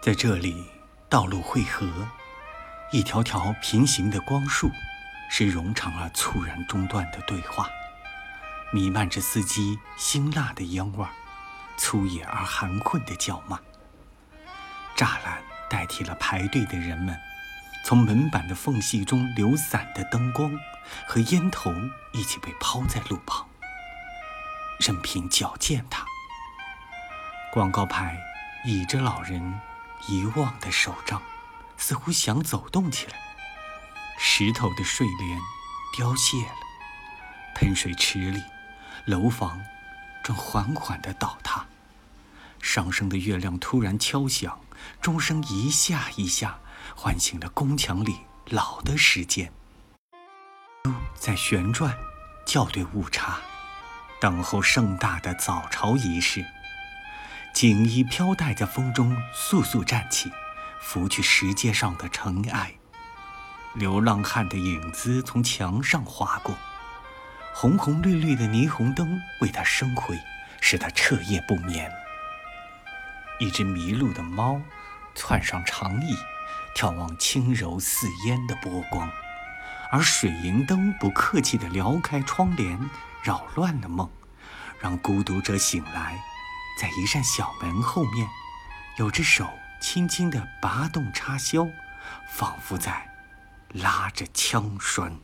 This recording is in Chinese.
在这里，道路汇合，一条条平行的光束，是冗长而猝然中断的对话，弥漫着司机辛辣的烟味儿，粗野而含混的叫骂。栅栏代替了排队的人们，从门板的缝隙中流散的灯光和烟头一起被抛在路旁，任凭脚践踏。广告牌倚着老人遗忘的手杖，似乎想走动起来。石头的睡莲凋谢了，喷水池里，楼房正缓缓地倒塌。上升的月亮突然敲响。钟声一下一下，唤醒了宫墙里老的时间。在旋转，校对误差，等候盛大的早朝仪式。锦衣飘带在风中簌簌站起，拂去石阶上的尘埃。流浪汉的影子从墙上划过，红红绿绿的霓虹灯为他生辉，使他彻夜不眠。一只迷路的猫，窜上长椅，眺望轻柔似烟的波光，而水银灯不客气地撩开窗帘，扰乱了梦，让孤独者醒来，在一扇小门后面，有只手轻轻地拔动插销，仿佛在拉着枪栓。